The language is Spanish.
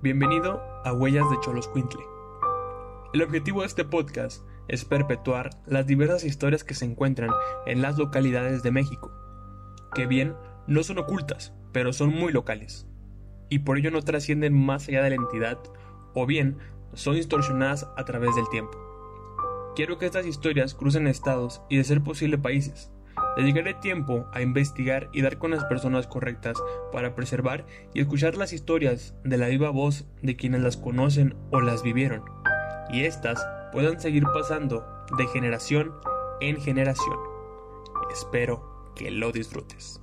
Bienvenido a Huellas de Choloscuintle. El objetivo de este podcast es perpetuar las diversas historias que se encuentran en las localidades de México, que bien no son ocultas, pero son muy locales, y por ello no trascienden más allá de la entidad, o bien son distorsionadas a través del tiempo. Quiero que estas historias crucen estados y de ser posible países, Dedicaré tiempo a investigar y dar con las personas correctas para preservar y escuchar las historias de la viva voz de quienes las conocen o las vivieron, y éstas puedan seguir pasando de generación en generación. Espero que lo disfrutes.